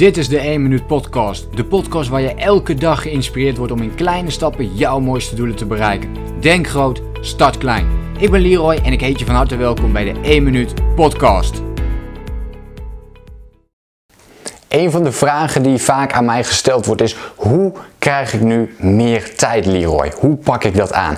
Dit is de 1 Minuut Podcast. De podcast waar je elke dag geïnspireerd wordt om in kleine stappen jouw mooiste doelen te bereiken. Denk groot, start klein. Ik ben Leroy en ik heet je van harte welkom bij de 1 Minuut Podcast. Een van de vragen die vaak aan mij gesteld wordt is: hoe krijg ik nu meer tijd, Leroy? Hoe pak ik dat aan?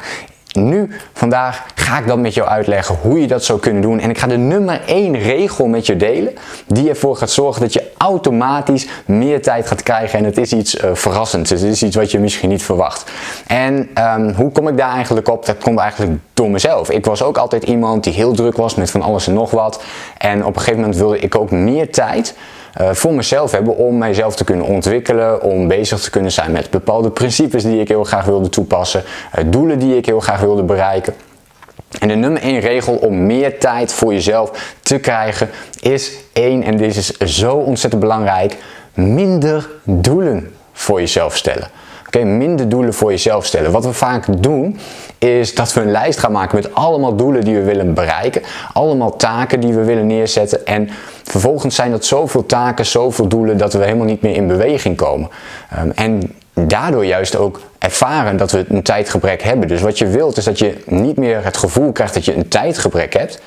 Nu, vandaag, ga ik dat met jou uitleggen hoe je dat zou kunnen doen. En ik ga de nummer 1 regel met je delen, die ervoor gaat zorgen dat je automatisch meer tijd gaat krijgen. En het is iets uh, verrassends, het is iets wat je misschien niet verwacht. En um, hoe kom ik daar eigenlijk op? Dat komt eigenlijk door mezelf. Ik was ook altijd iemand die heel druk was met van alles en nog wat. En op een gegeven moment wilde ik ook meer tijd uh, voor mezelf hebben om mijzelf te kunnen ontwikkelen, om bezig te kunnen zijn met bepaalde principes die ik heel graag wilde toepassen, uh, doelen die ik heel graag wilde bereiken. En de nummer 1 regel om meer tijd voor jezelf te krijgen is één, en dit is zo ontzettend belangrijk, minder doelen voor jezelf stellen. Minder doelen voor jezelf stellen. Wat we vaak doen, is dat we een lijst gaan maken met allemaal doelen die we willen bereiken. Allemaal taken die we willen neerzetten. En vervolgens zijn dat zoveel taken, zoveel doelen, dat we helemaal niet meer in beweging komen. Um, en daardoor juist ook ervaren dat we een tijdgebrek hebben. Dus wat je wilt is dat je niet meer het gevoel krijgt dat je een tijdgebrek hebt,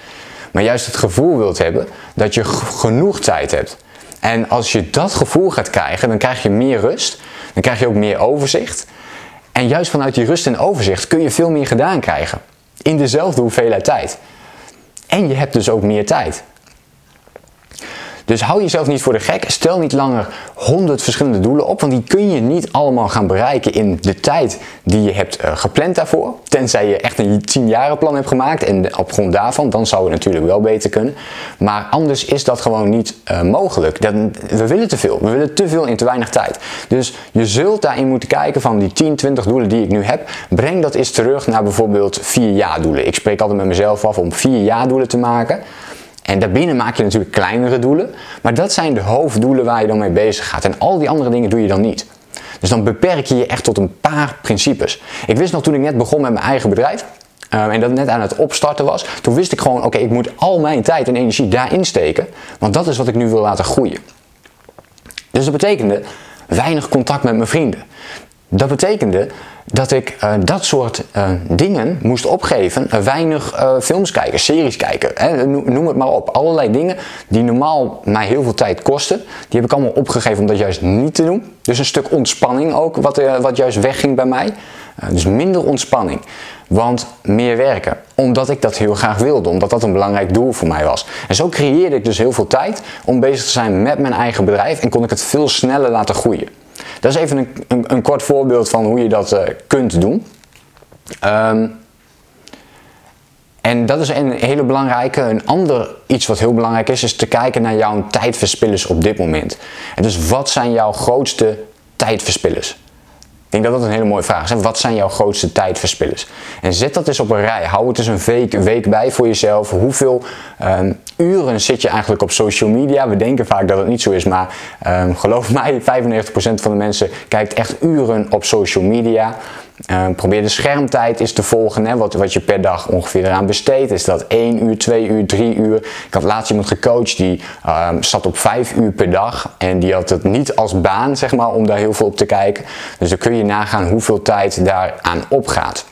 maar juist het gevoel wilt hebben dat je genoeg tijd hebt. En als je dat gevoel gaat krijgen, dan krijg je meer rust, dan krijg je ook meer overzicht. En juist vanuit die rust en overzicht kun je veel meer gedaan krijgen. In dezelfde hoeveelheid tijd. En je hebt dus ook meer tijd. Dus hou jezelf niet voor de gek. Stel niet langer 100 verschillende doelen op, want die kun je niet allemaal gaan bereiken in de tijd die je hebt uh, gepland daarvoor. Tenzij je echt een 10 jaren plan hebt gemaakt en op grond daarvan, dan zou het natuurlijk wel beter kunnen. Maar anders is dat gewoon niet uh, mogelijk. Dat, we willen te veel. We willen te veel in te weinig tijd. Dus je zult daarin moeten kijken van die 10, 20 doelen die ik nu heb, breng dat eens terug naar bijvoorbeeld 4 jaar doelen. Ik spreek altijd met mezelf af om 4 jaar doelen te maken. En daarbinnen maak je natuurlijk kleinere doelen, maar dat zijn de hoofddoelen waar je dan mee bezig gaat. En al die andere dingen doe je dan niet. Dus dan beperk je je echt tot een paar principes. Ik wist nog toen ik net begon met mijn eigen bedrijf, uh, en dat net aan het opstarten was, toen wist ik gewoon, oké, ik moet al mijn tijd en energie daarin steken, want dat is wat ik nu wil laten groeien. Dus dat betekende weinig contact met mijn vrienden. Dat betekende dat ik uh, dat soort uh, dingen moest opgeven. Uh, weinig films kijken, series kijken, hè, noem het maar op. Allerlei dingen die normaal mij heel veel tijd kosten, die heb ik allemaal opgegeven om dat juist niet te doen. Dus een stuk ontspanning ook, wat, wat juist wegging bij mij. dus minder ontspanning. Want meer werken. Omdat ik dat heel graag wilde. Omdat dat een belangrijk doel voor mij was. En zo creëerde ik dus heel veel tijd om bezig te zijn met mijn eigen bedrijf. En kon ik het veel sneller laten groeien. Dat is even een, een, een kort voorbeeld van hoe je dat uh, kunt doen. Um, en dat is een hele belangrijke. Een ander iets wat heel belangrijk is, is te kijken naar jouw tijdverspillers op dit moment. En dus wat zijn jouw grootste tijdverspillers? Ik denk dat dat een hele mooie vraag is. Wat zijn jouw grootste tijdverspillers? En zet dat eens op een rij. Hou het eens een week, week bij voor jezelf. Hoeveel um, uren zit je eigenlijk op social media? We denken vaak dat het niet zo is, maar um, geloof mij, 95% van de mensen kijkt echt uren op social media. Um, probeer de schermtijd eens te volgen, hè, wat, wat je per dag ongeveer eraan besteedt. Is dat 1 uur, 2 uur, 3 uur? Ik had laatst iemand gecoacht die um, zat op 5 uur per dag en die had het niet als baan, zeg maar, om daar heel veel op te kijken. Dus dan kun je nagaan hoeveel tijd daaraan opgaat.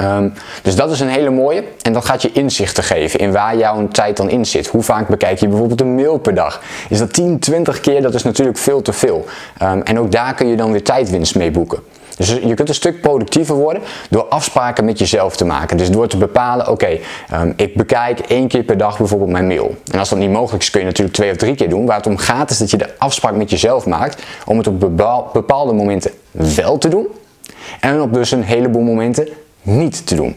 Um, dus dat is een hele mooie en dat gaat je inzichten geven in waar jouw tijd dan in zit. Hoe vaak bekijk je bijvoorbeeld een mail per dag? Is dat 10, 20 keer? Dat is natuurlijk veel te veel. Um, en ook daar kun je dan weer tijdwinst mee boeken. Dus je kunt een stuk productiever worden door afspraken met jezelf te maken. Dus door te bepalen, oké, um, ik bekijk één keer per dag bijvoorbeeld mijn mail. En als dat niet mogelijk is, kun je natuurlijk twee of drie keer doen. Waar het om gaat is dat je de afspraak met jezelf maakt om het op bepaalde momenten wel te doen. En op dus een heleboel momenten niet te doen.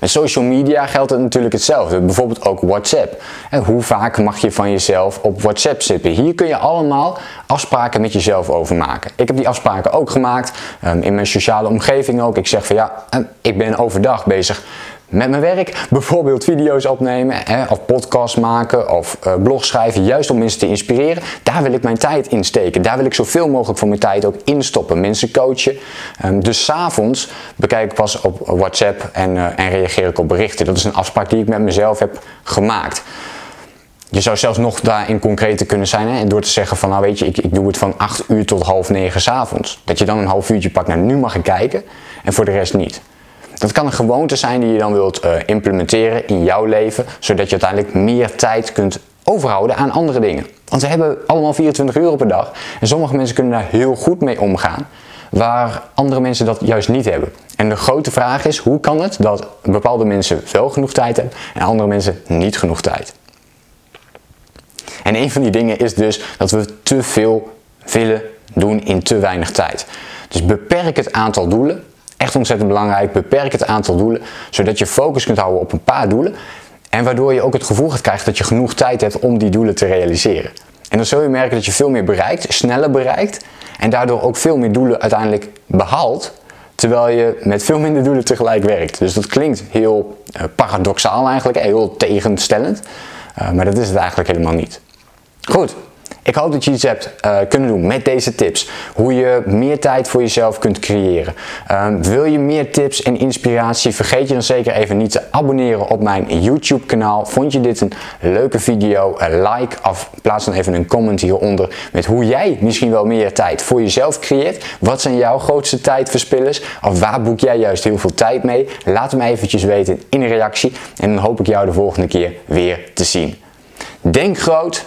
Met social media geldt het natuurlijk hetzelfde. Bijvoorbeeld ook WhatsApp. En hoe vaak mag je van jezelf op WhatsApp zitten? Hier kun je allemaal afspraken met jezelf over maken. Ik heb die afspraken ook gemaakt. Um, in mijn sociale omgeving ook. Ik zeg van ja, ik ben overdag bezig met mijn werk. Bijvoorbeeld video's opnemen, hè, of podcasts maken of uh, blog schrijven, juist om mensen te inspireren. Daar wil ik mijn tijd in steken. Daar wil ik zoveel mogelijk van mijn tijd ook instoppen. Mensen coachen. Um, dus s'avonds bekijk ik pas op WhatsApp en, uh, en reageer ik op berichten. Dat is een afspraak die ik met mezelf heb gemaakt. je zou zelfs nog daarin concreter kunnen zijn. Hè? Door te zeggen van nou weet je, ik, ik doe het van 8 uur tot half 9 s avonds. Dat je dan een half uurtje pakt. Nou, nu mag ik kijken en voor de rest niet. Dat kan een gewoonte zijn die je dan wilt uh, implementeren in jouw leven, zodat je uiteindelijk meer tijd kunt overhouden aan andere dingen. Want we hebben allemaal 24 uur een dag en sommige mensen kunnen daar heel goed mee omgaan, waar andere mensen dat juist niet hebben. En de grote vraag is, hoe kan het dat bepaalde mensen wel genoeg tijd hebben en andere mensen niet genoeg tijd? En een van die dingen is dus dat we te veel willen doen in te weinig tijd. Dus beperk het aantal doelen. Echt ontzettend belangrijk. Beperk het aantal doelen, zodat je focus kunt houden op een paar doelen. En waardoor je ook het gevoel gaat krijgen dat je genoeg tijd hebt om die doelen te realiseren. En dan zul je merken dat je veel meer bereikt, sneller bereikt. En daardoor ook veel meer doelen uiteindelijk behaalt. Terwijl je met veel minder doelen tegelijk werkt. Dus dat klinkt heel uh, paradoxaal eigenlijk, heel tegenstellend. Uh, maar dat is het eigenlijk helemaal niet. Goed, ik hoop dat je iets hebt uh, kunnen doen met deze tips. Hoe je meer tijd voor jezelf kunt creëren. Uh, wil je meer tips en inspiratie? Vergeet je dan zeker even niet te abonneren op mijn YouTube kanaal. Vond je dit een leuke video? Uh, like of plaats dan even een comment hieronder met hoe jij misschien wel meer tijd voor jezelf creëert. Wat zijn jouw grootste tijdverspillers? Of waar boek jij juist heel veel tijd mee? Laat me eventjes weten in een reactie. En dan hoop ik jou de volgende keer weer te zien. Denk groot